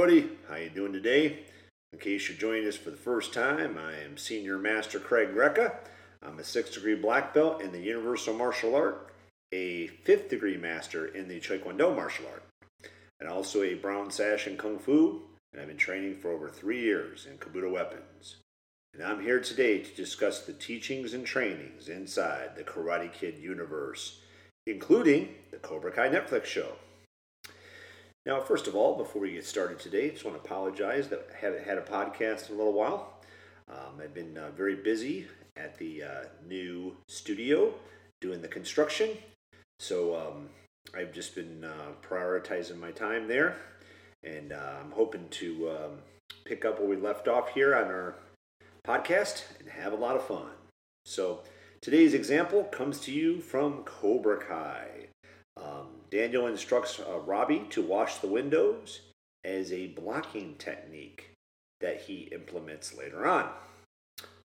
everybody. How you doing today? In case you're joining us for the first time, I am Senior Master Craig Greca. I'm a sixth degree black belt in the Universal Martial Art, a fifth degree master in the Taekwondo martial art, and also a brown sash in Kung Fu. And I've been training for over three years in Kobudo weapons. And I'm here today to discuss the teachings and trainings inside the Karate Kid universe, including the Cobra Kai Netflix show. Now, first of all, before we get started today, I just want to apologize that I haven't had a podcast in a little while. Um, I've been uh, very busy at the uh, new studio doing the construction, so um, I've just been uh, prioritizing my time there, and uh, I'm hoping to um, pick up where we left off here on our podcast and have a lot of fun. So, today's example comes to you from Cobra Kai. Daniel instructs uh, Robbie to wash the windows as a blocking technique that he implements later on.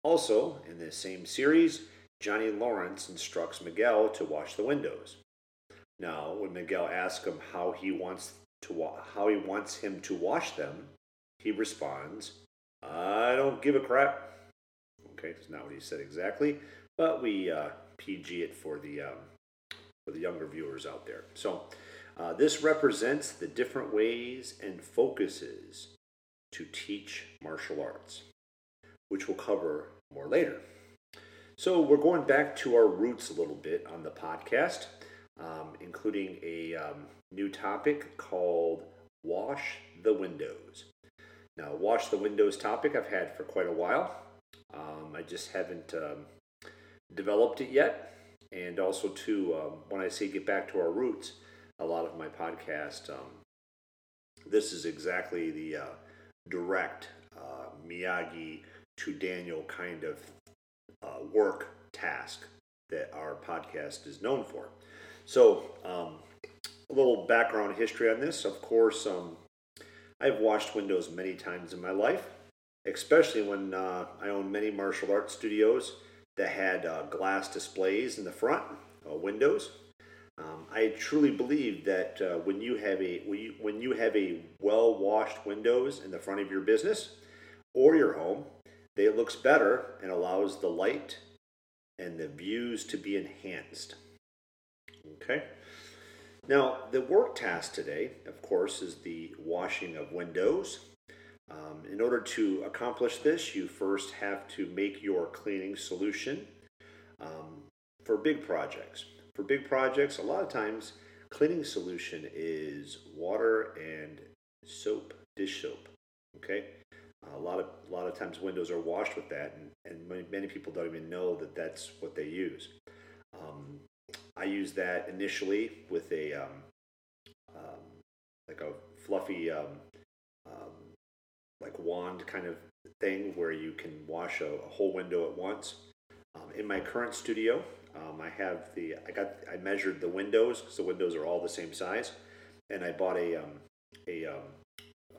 Also, in this same series, Johnny Lawrence instructs Miguel to wash the windows. Now, when Miguel asks him how he wants to wa- how he wants him to wash them, he responds, "I don't give a crap." Okay, that's not what he said exactly, but we uh, PG it for the um, for the younger viewers out there. So, uh, this represents the different ways and focuses to teach martial arts, which we'll cover more later. So, we're going back to our roots a little bit on the podcast, um, including a um, new topic called Wash the Windows. Now, Wash the Windows topic I've had for quite a while. Um, I just haven't um, developed it yet. And also, too, um, when I say get back to our roots, a lot of my podcast, um, this is exactly the uh, direct uh, Miyagi to Daniel kind of uh, work task that our podcast is known for. So, um, a little background history on this. Of course, um, I've washed windows many times in my life, especially when uh, I own many martial arts studios that had uh, glass displays in the front uh, windows. Um, I truly believe that uh, when you have a when you, have a well washed windows in the front of your business or your home, they it looks better and allows the light and the views to be enhanced. Okay. Now, the work task today, of course, is the washing of windows. Um, in order to accomplish this, you first have to make your cleaning solution um, for big projects. For big projects, a lot of times, cleaning solution is water and soap, dish soap. Okay, a lot of a lot of times windows are washed with that, and, and many, many people don't even know that that's what they use. Um, I use that initially with a um, um, like a fluffy um, like wand kind of thing where you can wash a, a whole window at once. Um, in my current studio, um, I have the I got I measured the windows because the windows are all the same size, and I bought a um, a, um,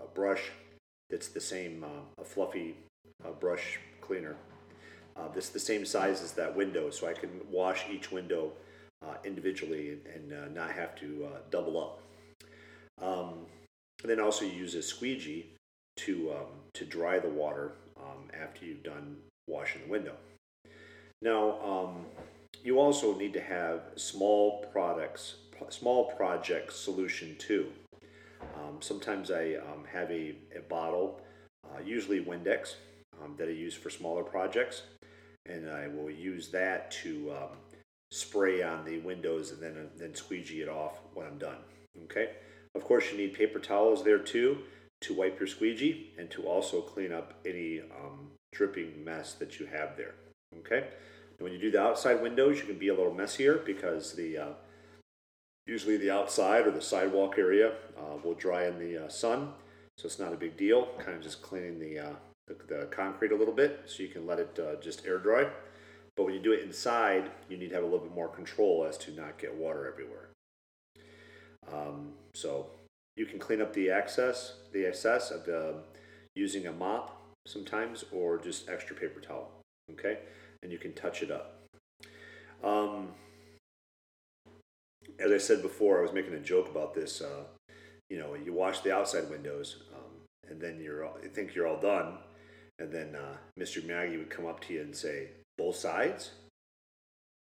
a brush that's the same uh, a fluffy uh, brush cleaner. Uh, this the same size as that window, so I can wash each window uh, individually and, and uh, not have to uh, double up. Um, and then also use a squeegee to um, to dry the water um, after you've done washing the window. Now, um, you also need to have small products, small project solution too. Um, sometimes I um, have a, a bottle, uh, usually Windex, that I use for smaller projects, and I will use that to spray on the windows and then uh, then squeegee it off when I'm done. Okay. Of course, you need paper towels there too to wipe your squeegee and to also clean up any um, dripping mess that you have there. Okay. And when you do the outside windows, you can be a little messier because the uh, usually the outside or the sidewalk area uh, will dry in the uh, sun, so it's not a big deal. Kind of just cleaning the, uh, the, the concrete a little bit so you can let it uh, just air dry. But when you do it inside, you need to have a little bit more control as to not get water everywhere. Um, so you can clean up the excess, the excess of the, using a mop sometimes, or just extra paper towel. Okay, and you can touch it up. Um, as I said before, I was making a joke about this. Uh, you know, you wash the outside windows, um, and then you're all, you think you're all done, and then uh, Mr. Miyagi would come up to you and say, "Both sides,"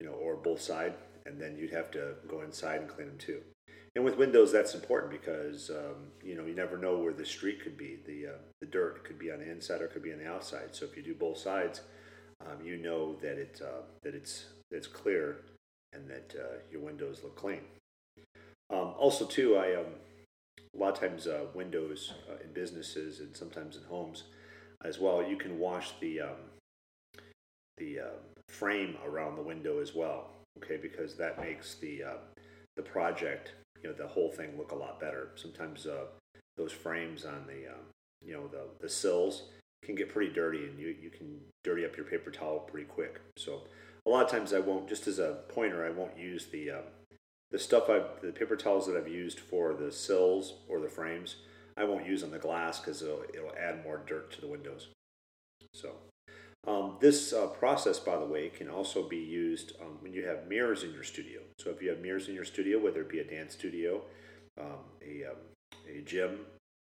you know, or both side, and then you'd have to go inside and clean them too. And with windows, that's important because um, you know you never know where the street could be. The uh, the dirt could be on the inside or could be on the outside. So if you do both sides, um, you know that it uh, that it's it's clear and that uh, your windows look clean. Um, also, too, I um, a lot of times uh, windows uh, in businesses and sometimes in homes as well. You can wash the um, the um, frame around the window as well. Okay, because that makes the uh, the project you know the whole thing look a lot better. Sometimes uh, those frames on the um, you know the the sills can get pretty dirty, and you you can dirty up your paper towel pretty quick. So a lot of times I won't just as a pointer I won't use the um, the stuff I the paper towels that I've used for the sills or the frames. I won't use on the glass because it'll, it'll add more dirt to the windows. So um, this uh, process, by the way, can also be used um, when you have mirrors in your studio. So if you have mirrors in your studio, whether it be a dance studio, um, a, um, a gym,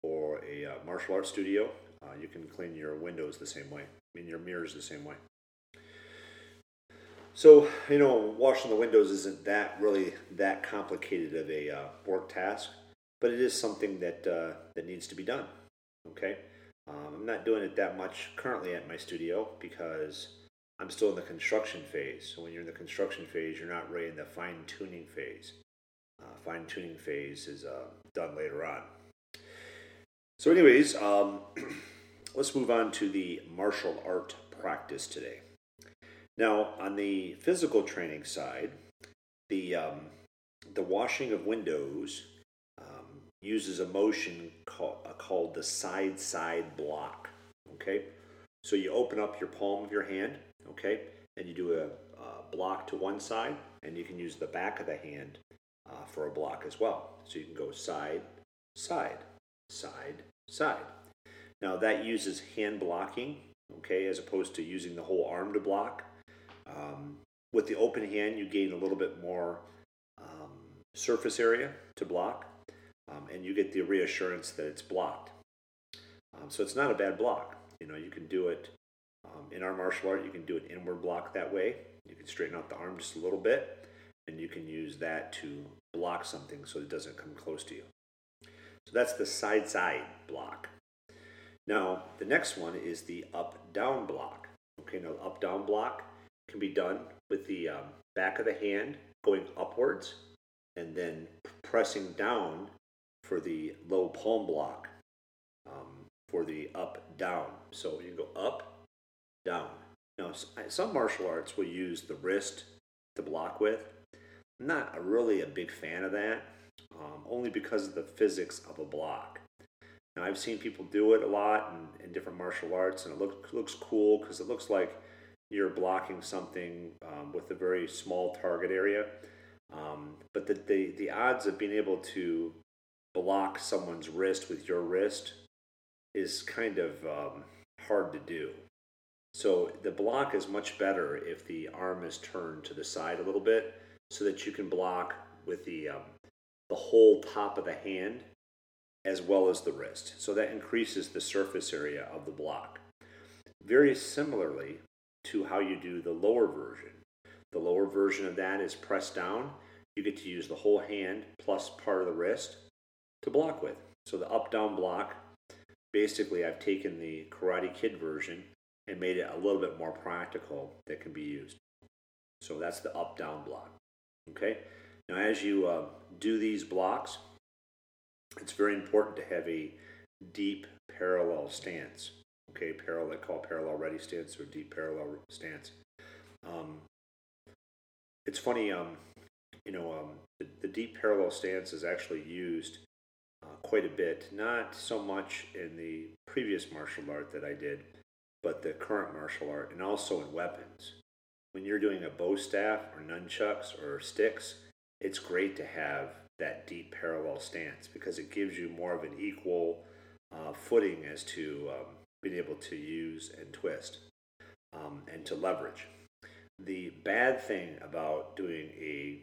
or a uh, martial arts studio, uh, you can clean your windows the same way. I mean, your mirrors the same way. So, you know, washing the windows isn't that really that complicated of a uh, work task, but it is something that, uh, that needs to be done. Okay? Um, I'm not doing it that much currently at my studio because I'm still in the construction phase. So when you're in the construction phase, you're not really in the fine tuning phase. Uh, fine tuning phase is uh, done later on. So, anyways, um, let's move on to the martial art practice today. Now, on the physical training side, the um, the washing of windows uses a motion call, uh, called the side side block. Okay, so you open up your palm of your hand, okay, and you do a, a block to one side, and you can use the back of the hand uh, for a block as well. So you can go side, side, side, side. Now that uses hand blocking, okay, as opposed to using the whole arm to block. Um, with the open hand, you gain a little bit more um, surface area to block um, and you get the reassurance that it's blocked. Um, so it's not a bad block. You know, you can do it um, in our martial art. You can do an inward block that way. You can straighten out the arm just a little bit, and you can use that to block something so it doesn't come close to you. So that's the side side block. Now the next one is the up down block. Okay, now the up down block can be done with the um, back of the hand going upwards and then pressing down for the low palm block um, for the up down. So you go up, down. Now, some martial arts will use the wrist to block with. I'm not really a big fan of that, um, only because of the physics of a block. Now, I've seen people do it a lot in, in different martial arts, and it looks looks cool because it looks like you're blocking something um, with a very small target area. Um, but the, the, the odds of being able to block someone's wrist with your wrist is kind of um, hard to do. So the block is much better if the arm is turned to the side a little bit so that you can block with the, um, the whole top of the hand as well as the wrist. So that increases the surface area of the block. Very similarly to how you do the lower version. The lower version of that is press down. You get to use the whole hand plus part of the wrist to block with. So the up down block, basically, I've taken the Karate Kid version and made it a little bit more practical that can be used. So that's the up down block. Okay. Now, as you uh, do these blocks, it's very important to have a deep parallel stance. Okay, parallel, call parallel ready stance or deep parallel stance. Um, it's funny, um, you know, um, the, the, deep parallel stance is actually used quite a bit. Not so much in the previous martial art that I did, but the current martial art, and also in weapons. When you're doing a bow staff or nunchucks or sticks, it's great to have that deep parallel stance because it gives you more of an equal uh, footing as to um, being able to use and twist um, and to leverage. The bad thing about doing a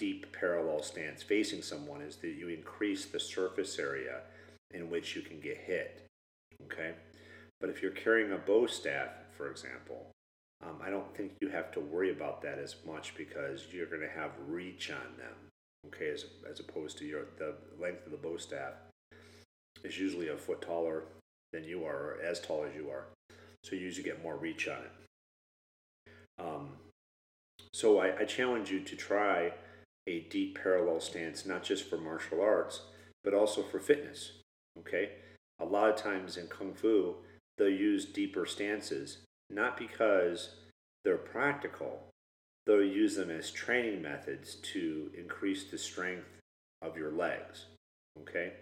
deep parallel stance facing someone is that you increase the surface area in which you can get hit. Okay? But if you're carrying a bow staff, for example, um, I don't think you have to worry about that as much because you're going to have reach on them. Okay, as, as opposed to your the length of the bow staff is usually a foot taller than you are, or as tall as you are. So you usually get more reach on it. Um, so I, I challenge you to try a deep parallel stance, not just for martial arts, but also for fitness. Okay? A lot of times in Kung Fu, they'll use deeper stances, not because they're practical, they'll use them as training methods to increase the strength of your legs. Okay?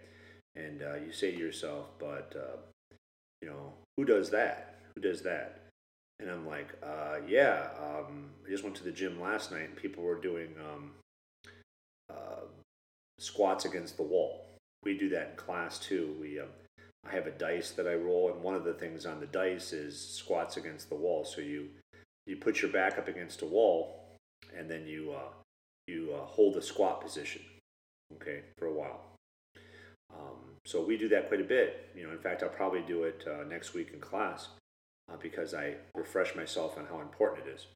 And uh, you say to yourself, but, uh, you know, who does that? Who does that? And I'm like, uh, yeah, um, I just went to the gym last night and people were doing um, uh, squats against the wall. We do that in class too. We, um, I have a dice that I roll, and one of the things on the dice is squats against the wall. So you, you put your back up against a wall, and then you, uh, you uh, hold a squat position, okay, for a while. Um, so we do that quite a bit. You know, in fact, I'll probably do it uh, next week in class uh, because I refresh myself on how important it is.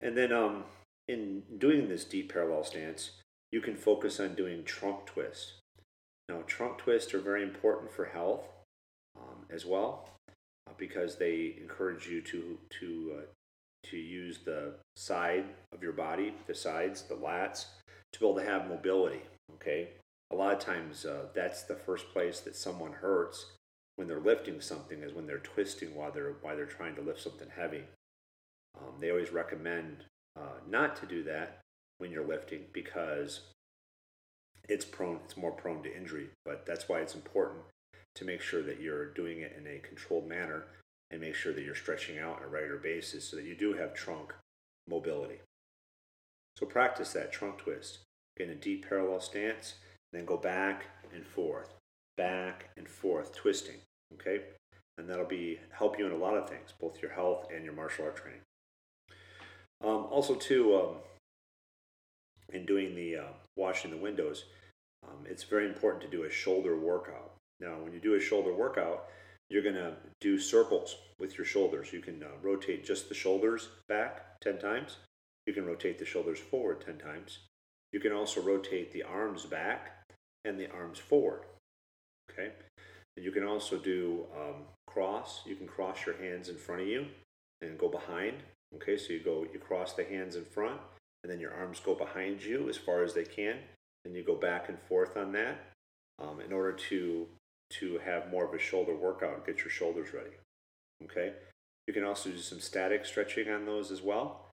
And then um, in doing this deep parallel stance, you can focus on doing trunk twists. Now, trunk twists are very important for health um, as well uh, because they encourage you to to uh, to use the side of your body, the sides, the lats, to be able to have mobility. Okay, a lot of times uh, that's the first place that someone hurts when they're lifting something is when they're twisting while they're while they're trying to lift something heavy. Um, they always recommend uh, not to do that when you're lifting because it's prone it's more prone to injury. But that's why it's important to make sure that you're doing it in a controlled manner and make sure that you're stretching out on a regular basis so that you do have trunk mobility. So practice that trunk twist. Get in a deep parallel stance, then go back and forth, back and forth, twisting okay? And that'll be help you in a lot of things, both your health and your martial art training. Um, also, too, um, in doing the uh, washing the windows, um, it's very important to do a shoulder workout. Now, when you do a shoulder workout, you're going to do circles with your shoulders. You can uh, rotate just the shoulders back 10 times. You can rotate the shoulders forward 10 times. You can also rotate the arms back and the arms forward. Okay? You can also do um, cross. You can cross your hands in front of you and go behind. Okay, so you go, you cross the hands in front, and then your arms go behind you as far as they can, and you go back and forth on that um, in order to to have more of a shoulder workout, get your shoulders ready. Okay, you can also do some static stretching on those as well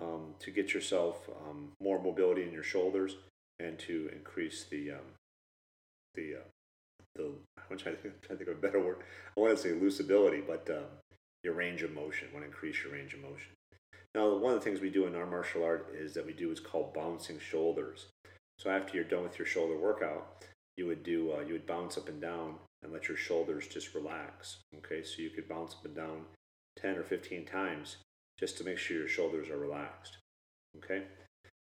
um, to get yourself um, more mobility in your shoulders and to increase the um, the uh, the I'm trying to, think, to think of a better word. I want to say lucidity, but um, your range of motion. Want to increase your range of motion. Now, one of the things we do in our martial art is that we do is called bouncing shoulders. So after you're done with your shoulder workout, you would do uh, you would bounce up and down and let your shoulders just relax. Okay, so you could bounce up and down 10 or 15 times just to make sure your shoulders are relaxed. Okay.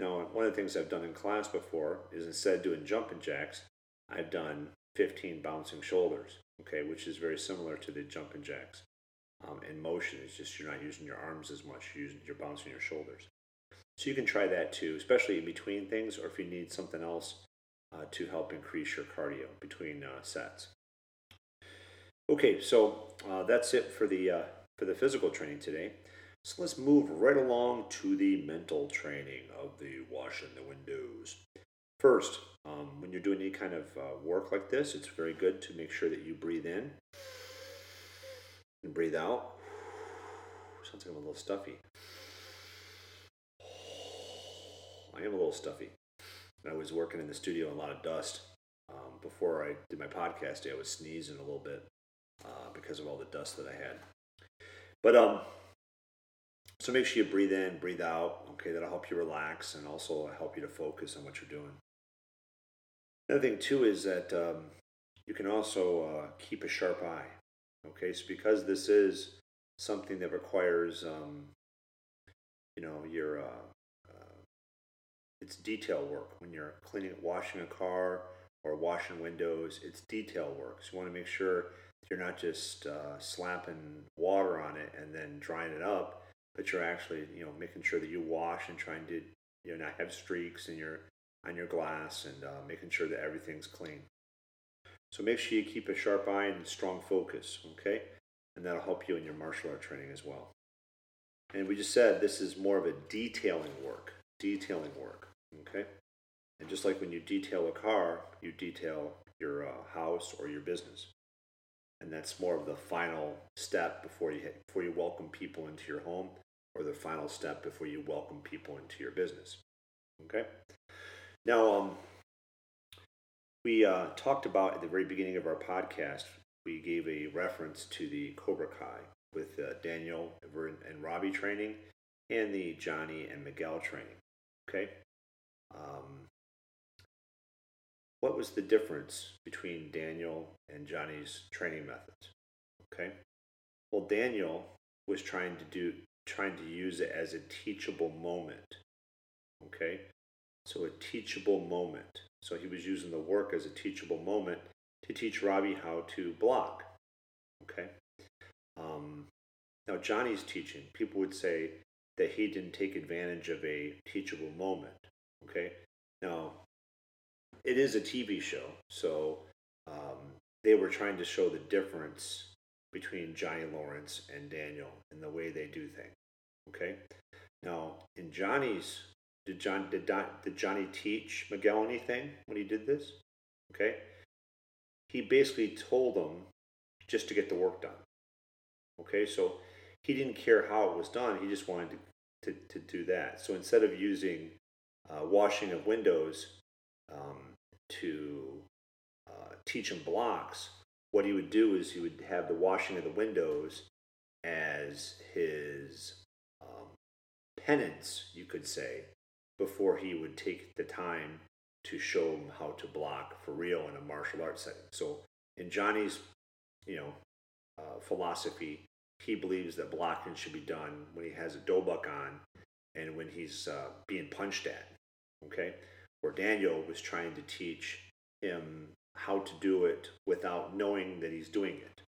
Now, one of the things I've done in class before is instead of doing jumping jacks, I've done 15 bouncing shoulders, okay, which is very similar to the jumping jacks. Um, in motion, it's just you're not using your arms as much, you're, using, you're bouncing your shoulders. So you can try that too, especially in between things or if you need something else uh, to help increase your cardio between uh, sets. Okay, so uh, that's it for the uh, for the physical training today. So let's move right along to the mental training of the washing the windows. First, um, when you're doing any kind of uh, work like this, it's very good to make sure that you breathe in and breathe out. Sounds like I'm a little stuffy. I am a little stuffy. I was working in the studio in a lot of dust. Um, before I did my podcast, day, I was sneezing a little bit uh, because of all the dust that I had. But um, so make sure you breathe in, breathe out. Okay, that'll help you relax and also help you to focus on what you're doing. Another thing too is that um, you can also uh, keep a sharp eye. Okay, so because this is something that requires, um, you know, your uh, uh, it's detail work. When you're cleaning, washing a car or washing windows, it's detail work. So you want to make sure you're not just uh, slapping water on it and then drying it up, but you're actually, you know, making sure that you wash and trying to, you know, not have streaks in your on your glass and uh, making sure that everything's clean. So make sure you keep a sharp eye and strong focus, okay? And that'll help you in your martial art training as well. And we just said this is more of a detailing work, detailing work, okay? And just like when you detail a car, you detail your uh, house or your business and that's more of the final step before you hit, before you welcome people into your home or the final step before you welcome people into your business okay now um, we uh, talked about at the very beginning of our podcast we gave a reference to the cobra kai with uh, daniel and robbie training and the johnny and miguel training okay um, what was the difference between Daniel and Johnny's training methods? Okay. Well, Daniel was trying to do trying to use it as a teachable moment. Okay. So a teachable moment. So he was using the work as a teachable moment to teach Robbie how to block. Okay. Um, now Johnny's teaching, people would say that he didn't take advantage of a teachable moment. Okay. Now it is a TV show, so um, they were trying to show the difference between Johnny Lawrence and Daniel in the way they do things. Okay, now in Johnny's, did John did, Don, did Johnny teach Miguel anything when he did this? Okay, he basically told them just to get the work done. Okay, so he didn't care how it was done; he just wanted to to, to do that. So instead of using uh, washing of windows, um, to uh, teach him blocks, what he would do is he would have the washing of the windows as his um, penance, you could say, before he would take the time to show him how to block for real in a martial arts setting. So in Johnny's, you know, uh, philosophy, he believes that blocking should be done when he has a dobok on and when he's uh, being punched at. Okay, where Daniel was trying to teach him how to do it without knowing that he's doing it.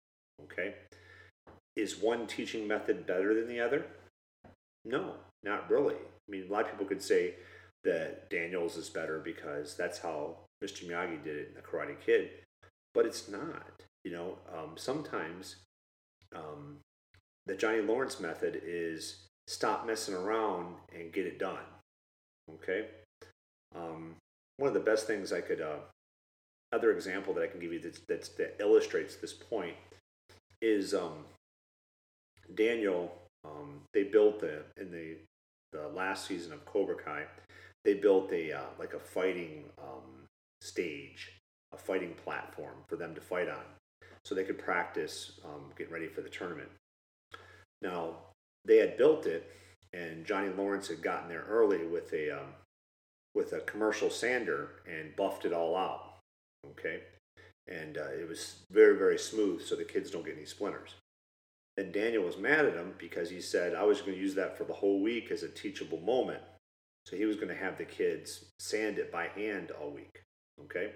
Okay? Is one teaching method better than the other? No, not really. I mean, a lot of people could say that Daniel's is better because that's how Mr. Miyagi did it in The Karate Kid, but it's not. You know, um, sometimes um, the Johnny Lawrence method is stop messing around and get it done. Okay? Um, one of the best things I could, uh, other example that I can give you that's, that's that illustrates this point is um, Daniel. Um, they built the in the the last season of Cobra Kai. They built a uh, like a fighting um, stage, a fighting platform for them to fight on, so they could practice um, getting ready for the tournament. Now they had built it, and Johnny Lawrence had gotten there early with a um, with a commercial sander and buffed it all out. Okay. And uh, it was very, very smooth so the kids don't get any splinters. And Daniel was mad at him because he said, I was going to use that for the whole week as a teachable moment. So he was going to have the kids sand it by hand all week. Okay.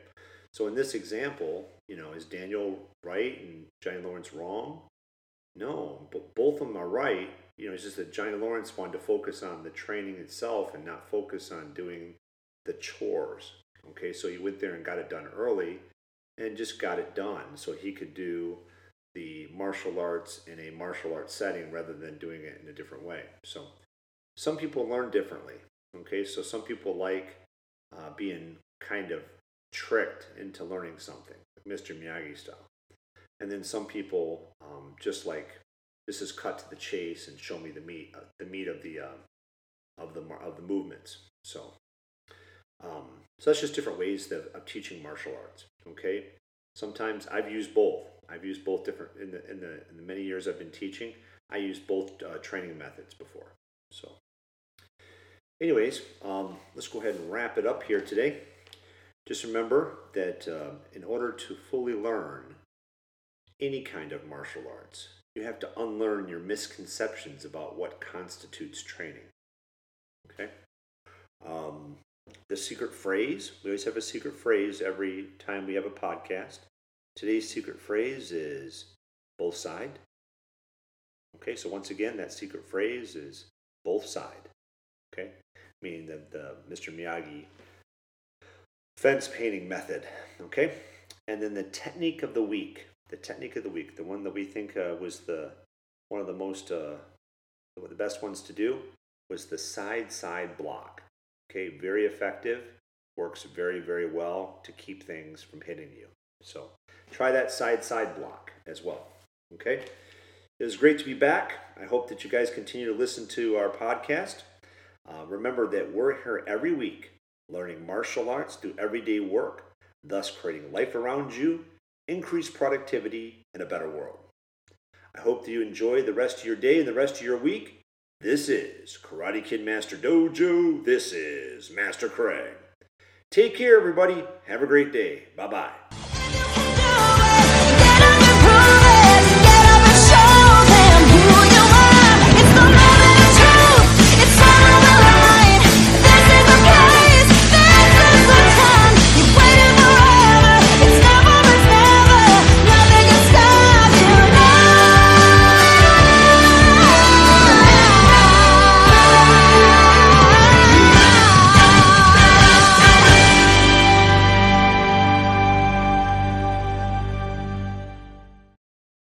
So in this example, you know, is Daniel right and Johnny Lawrence wrong? No, but both of them are right. You know, it's just that Johnny Lawrence wanted to focus on the training itself and not focus on doing the chores. Okay, so he went there and got it done early and just got it done so he could do the martial arts in a martial arts setting rather than doing it in a different way. So some people learn differently. Okay, so some people like uh, being kind of tricked into learning something, like Mr. Miyagi style. And then some people um, just like this is cut to the chase and show me the meat, uh, the meat of the uh, of the of the movements. So um, so that's just different ways of teaching martial arts. Okay, sometimes I've used both. I've used both different in the in the, in the many years I've been teaching. I used both uh, training methods before. So, anyways, um, let's go ahead and wrap it up here today. Just remember that uh, in order to fully learn any kind of martial arts, you have to unlearn your misconceptions about what constitutes training. Okay. Um, the secret phrase. We always have a secret phrase every time we have a podcast. Today's secret phrase is both side. Okay, so once again, that secret phrase is both side. Okay, meaning the, the Mr. Miyagi fence painting method. Okay, and then the technique of the week. The technique of the week, the one that we think uh, was the one of the most uh, the best ones to do was the side side block. Okay, very effective, works very very well to keep things from hitting you. So try that side side block as well. Okay. It was great to be back. I hope that you guys continue to listen to our podcast. Uh, remember that we're here every week learning martial arts through everyday work, thus creating life around you, increased productivity, and a better world. I hope that you enjoy the rest of your day and the rest of your week. This is Karate Kid Master Dojo. This is Master Craig. Take care, everybody. Have a great day. Bye bye.